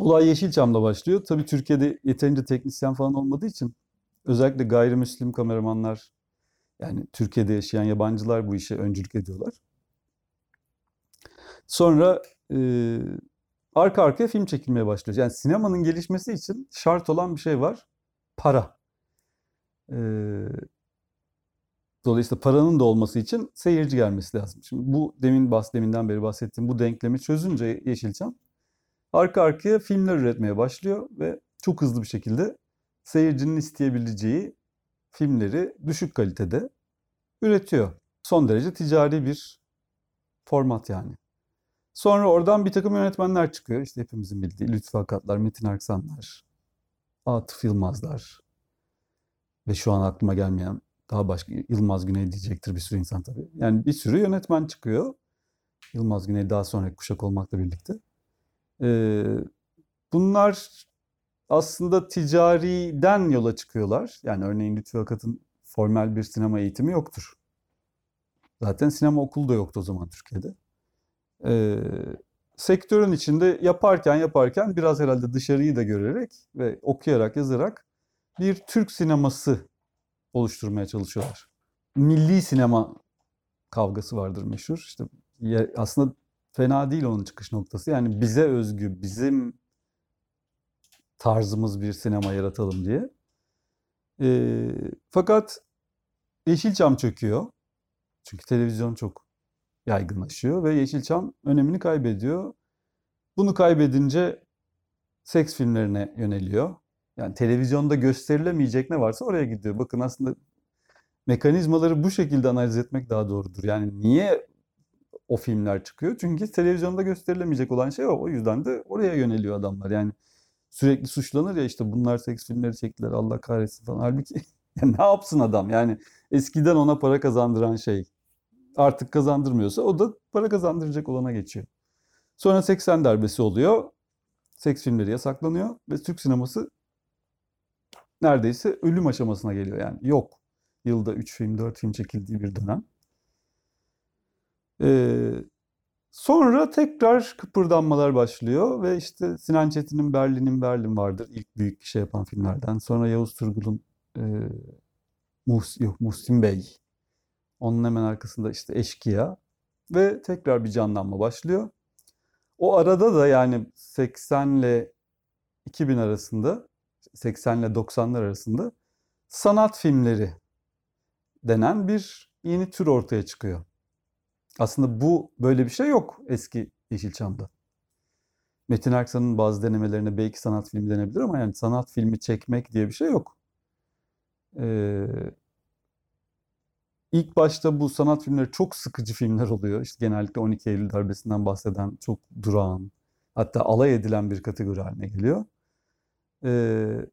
Olay Yeşilçam'da başlıyor. Tabii Türkiye'de yeterince teknisyen falan olmadığı için özellikle gayrimüslim kameramanlar yani Türkiye'de yaşayan yabancılar bu işe öncülük ediyorlar. Sonra e, arka arkaya film çekilmeye başlıyor. Yani sinemanın gelişmesi için şart olan bir şey var. Para. E, dolayısıyla paranın da olması için seyirci gelmesi lazım. Şimdi bu demin bahs deminden beri bahsettiğim bu denklemi çözünce Yeşilçam arka arkaya filmler üretmeye başlıyor ve çok hızlı bir şekilde seyircinin isteyebileceği filmleri düşük kalitede üretiyor. Son derece ticari bir format yani. Sonra oradan bir takım yönetmenler çıkıyor. İşte hepimizin bildiği Lütfü Akatlar, Metin Erksanlar, Atıf Yılmazlar ve şu an aklıma gelmeyen daha başka Yılmaz Güney diyecektir bir sürü insan tabii. Yani bir sürü yönetmen çıkıyor. Yılmaz Güney daha sonraki kuşak olmakla birlikte. Ee, bunlar aslında ticariden yola çıkıyorlar. Yani örneğin Lütfü Akat'ın formal bir sinema eğitimi yoktur. Zaten sinema okulu da yoktu o zaman Türkiye'de. Ee, sektörün içinde yaparken yaparken biraz herhalde dışarıyı da görerek ve okuyarak yazarak bir Türk sineması oluşturmaya çalışıyorlar. Milli sinema kavgası vardır meşhur. İşte aslında fena değil onun çıkış noktası. Yani bize özgü, bizim tarzımız bir sinema yaratalım diye. E, fakat Yeşilçam çöküyor. Çünkü televizyon çok yaygınlaşıyor ve Yeşilçam önemini kaybediyor. Bunu kaybedince seks filmlerine yöneliyor. Yani televizyonda gösterilemeyecek ne varsa oraya gidiyor. Bakın aslında mekanizmaları bu şekilde analiz etmek daha doğrudur. Yani niye o filmler çıkıyor? Çünkü televizyonda gösterilemeyecek olan şey o. O yüzden de oraya yöneliyor adamlar. Yani sürekli suçlanır ya işte bunlar seks filmleri çektiler Allah kahretsin falan. Halbuki ya ne yapsın adam? Yani eskiden ona para kazandıran şey artık kazandırmıyorsa o da para kazandıracak olana geçiyor. Sonra 80 darbesi oluyor. Seks filmleri yasaklanıyor ve Türk sineması neredeyse ölüm aşamasına geliyor yani. Yok. Yılda 3 film, 4 film çekildiği bir dönem. Ee, sonra tekrar kıpırdanmalar başlıyor ve işte Sinan Çetin'in Berlin'in Berlin vardır. ilk büyük şey yapan filmlerden. Sonra Yavuz Turgul'un e, Muhs yok, Muhsin Bey. Onun hemen arkasında işte Eşkıya ve tekrar bir canlanma başlıyor. O arada da yani 80 ile 2000 arasında 80 ile 90'lar arasında sanat filmleri denen bir yeni tür ortaya çıkıyor. Aslında bu böyle bir şey yok eski Yeşilçam'da. Metin Erksan'ın bazı denemelerine belki sanat filmi denebilir ama yani sanat filmi çekmek diye bir şey yok. Ee, ilk başta bu sanat filmleri çok sıkıcı filmler oluyor. İşte genellikle 12 Eylül darbesinden bahseden çok durağan, hatta alay edilen bir kategori haline geliyor. Ee,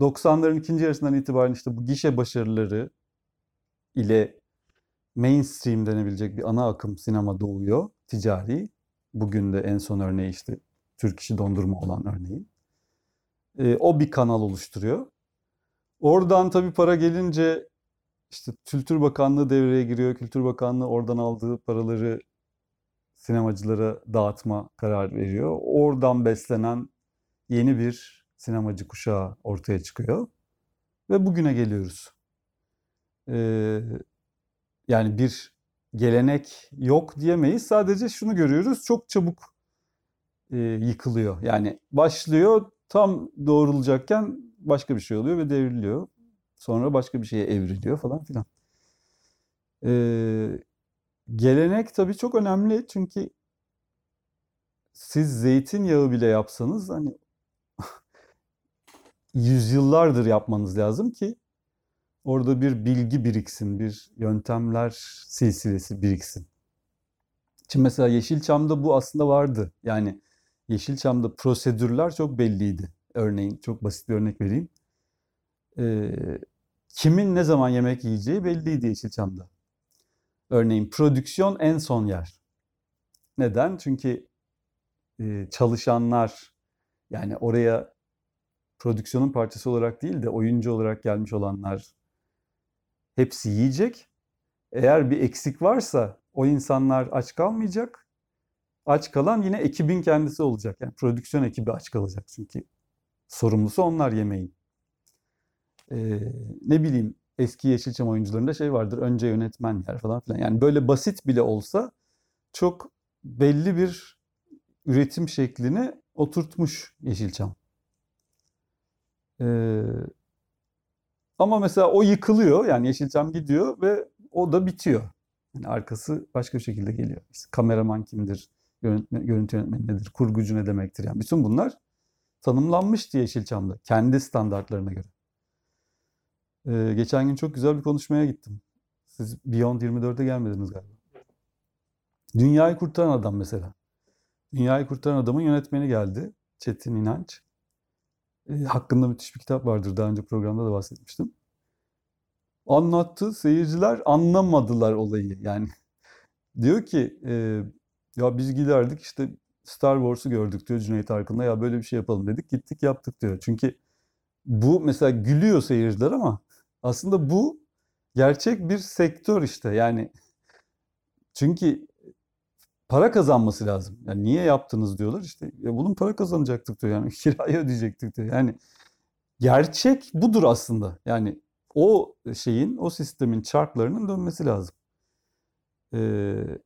90'ların ikinci yarısından itibaren işte bu gişe başarıları ile mainstream denebilecek bir ana akım sinema doğuyor. Ticari. Bugün de en son örneği işte Türk işi dondurma olan örneği. E, o bir kanal oluşturuyor. Oradan tabii para gelince işte Kültür Bakanlığı devreye giriyor. Kültür Bakanlığı oradan aldığı paraları sinemacılara dağıtma karar veriyor. Oradan beslenen yeni bir sinemacı kuşağı ortaya çıkıyor. Ve bugüne geliyoruz. Ee, yani bir gelenek yok diyemeyiz. Sadece şunu görüyoruz. Çok çabuk e, yıkılıyor. Yani başlıyor tam doğrulacakken başka bir şey oluyor ve devriliyor. Sonra başka bir şeye evriliyor falan filan. Ee, gelenek tabii çok önemli çünkü siz zeytinyağı bile yapsanız hani yüzyıllardır yapmanız lazım ki orada bir bilgi biriksin, bir yöntemler silsilesi biriksin. Şimdi mesela Yeşilçam'da bu aslında vardı. Yani Yeşilçam'da prosedürler çok belliydi. Örneğin çok basit bir örnek vereyim. Ee, kimin ne zaman yemek yiyeceği belliydi Yeşilçam'da. Örneğin prodüksiyon en son yer. Neden? Çünkü e, çalışanlar yani oraya prodüksiyonun parçası olarak değil de oyuncu olarak gelmiş olanlar hepsi yiyecek. Eğer bir eksik varsa o insanlar aç kalmayacak. aç kalan yine ekibin kendisi olacak. Yani prodüksiyon ekibi aç kalacak çünkü sorumlusu onlar yemeğin. Ee, ne bileyim eski Yeşilçam oyuncularında şey vardır. Önce yönetmen yer falan filan. Yani böyle basit bile olsa çok belli bir üretim şeklini oturtmuş Yeşilçam. Ee, ama mesela o yıkılıyor. Yani Yeşilçam gidiyor ve o da bitiyor. Yani arkası başka bir şekilde geliyor. İşte kameraman kimdir? Yönetmen, görüntü yönetmeni nedir? Kurgucu ne demektir? Yani bütün bunlar tanımlanmıştı Yeşilçam'da. Kendi standartlarına göre. Ee, geçen gün çok güzel bir konuşmaya gittim. Siz Beyond 24'e gelmediniz galiba. Dünyayı Kurtaran Adam mesela. Dünyayı Kurtaran Adam'ın yönetmeni geldi. Çetin İnanç. E, hakkında müthiş bir kitap vardır. Daha önce programda da bahsetmiştim. Anlattı. Seyirciler anlamadılar olayı. Yani diyor ki e, ya biz giderdik işte Star Wars'u gördük diyor Cüneyt Arkın'la. Ya böyle bir şey yapalım dedik. Gittik yaptık diyor. Çünkü bu mesela gülüyor seyirciler ama aslında bu gerçek bir sektör işte. Yani çünkü para kazanması lazım. Yani niye yaptınız diyorlar işte. Ya bunun para kazanacaktık diyor. Yani kirayı ödeyecektik diyor. Yani gerçek budur aslında. Yani o şeyin, o sistemin çarklarının dönmesi lazım. Ee,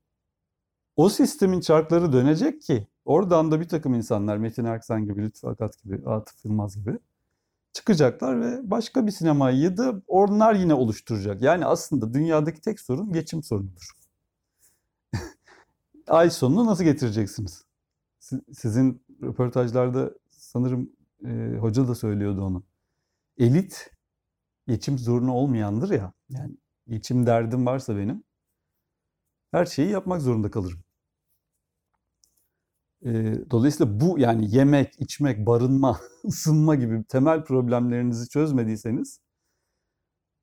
o sistemin çarkları dönecek ki oradan da bir takım insanlar Metin Erksan gibi, Lütfü Akat gibi, Atıf Yılmaz gibi çıkacaklar ve başka bir sinemayı da onlar yine oluşturacak. Yani aslında dünyadaki tek sorun geçim sorunudur. Ay sonunu nasıl getireceksiniz? Sizin röportajlarda sanırım e, hoca da söylüyordu onu. Elit geçim zorunu olmayandır ya. Yani geçim derdim varsa benim her şeyi yapmak zorunda kalırım. Dolayısıyla bu yani yemek, içmek, barınma, ısınma gibi temel problemlerinizi çözmediyseniz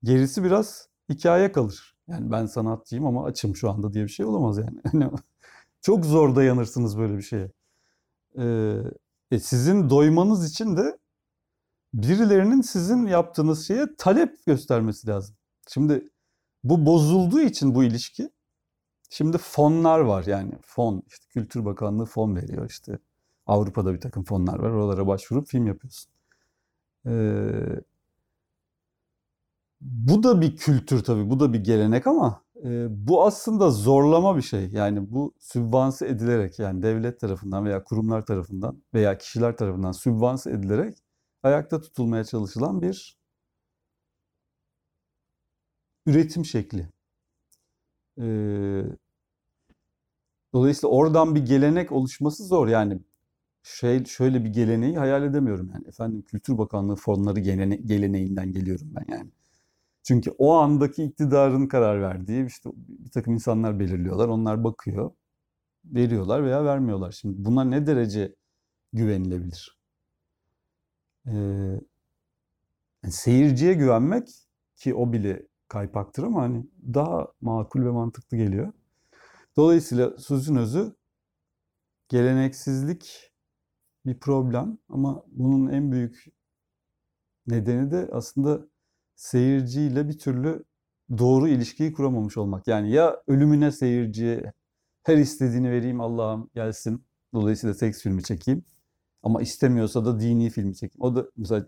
gerisi biraz hikaye kalır. Yani ben sanatçıyım ama açım şu anda diye bir şey olamaz yani. Çok zor dayanırsınız böyle bir şeye. E, sizin doymanız için de birilerinin sizin yaptığınız şeye talep göstermesi lazım. Şimdi bu bozulduğu için bu ilişki Şimdi fonlar var yani fon işte Kültür Bakanlığı fon veriyor işte Avrupa'da bir takım fonlar var oralara başvurup film yapıyorsun. Ee, bu da bir kültür tabii bu da bir gelenek ama e, bu aslında zorlama bir şey yani bu sübvanse edilerek yani devlet tarafından veya kurumlar tarafından veya kişiler tarafından sübvanse edilerek ayakta tutulmaya çalışılan bir üretim şekli. Ee, dolayısıyla oradan bir gelenek oluşması zor. Yani şey şöyle bir geleneği hayal edemiyorum yani. Efendim Kültür Bakanlığı fonları gelene, geleneğinden geliyorum ben yani. Çünkü o andaki iktidarın karar verdiği işte bir takım insanlar belirliyorlar. Onlar bakıyor, veriyorlar veya vermiyorlar. Şimdi buna ne derece güvenilebilir? Ee, yani seyirciye güvenmek ki o bile kaypaktır ama hani daha makul ve mantıklı geliyor. Dolayısıyla sözün özü geleneksizlik bir problem ama bunun en büyük nedeni de aslında seyirciyle bir türlü doğru ilişkiyi kuramamış olmak. Yani ya ölümüne seyirciye her istediğini vereyim Allah'ım gelsin. Dolayısıyla seks filmi çekeyim. Ama istemiyorsa da dini filmi çekeyim. O da mesela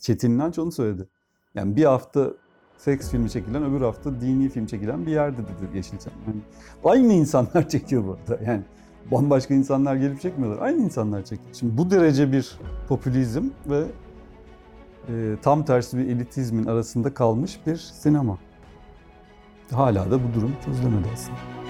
Çetin İnanç onu söyledi. Yani bir hafta seks filmi çekilen, öbür hafta dini film çekilen bir yerde dedi Yeşilçam. Yani aynı insanlar çekiyor burada. Yani bambaşka insanlar gelip çekmiyorlar. Aynı insanlar çekiyor. Şimdi bu derece bir popülizm ve e, tam tersi bir elitizmin arasında kalmış bir sinema. Hala da bu durum çözülemedi aslında.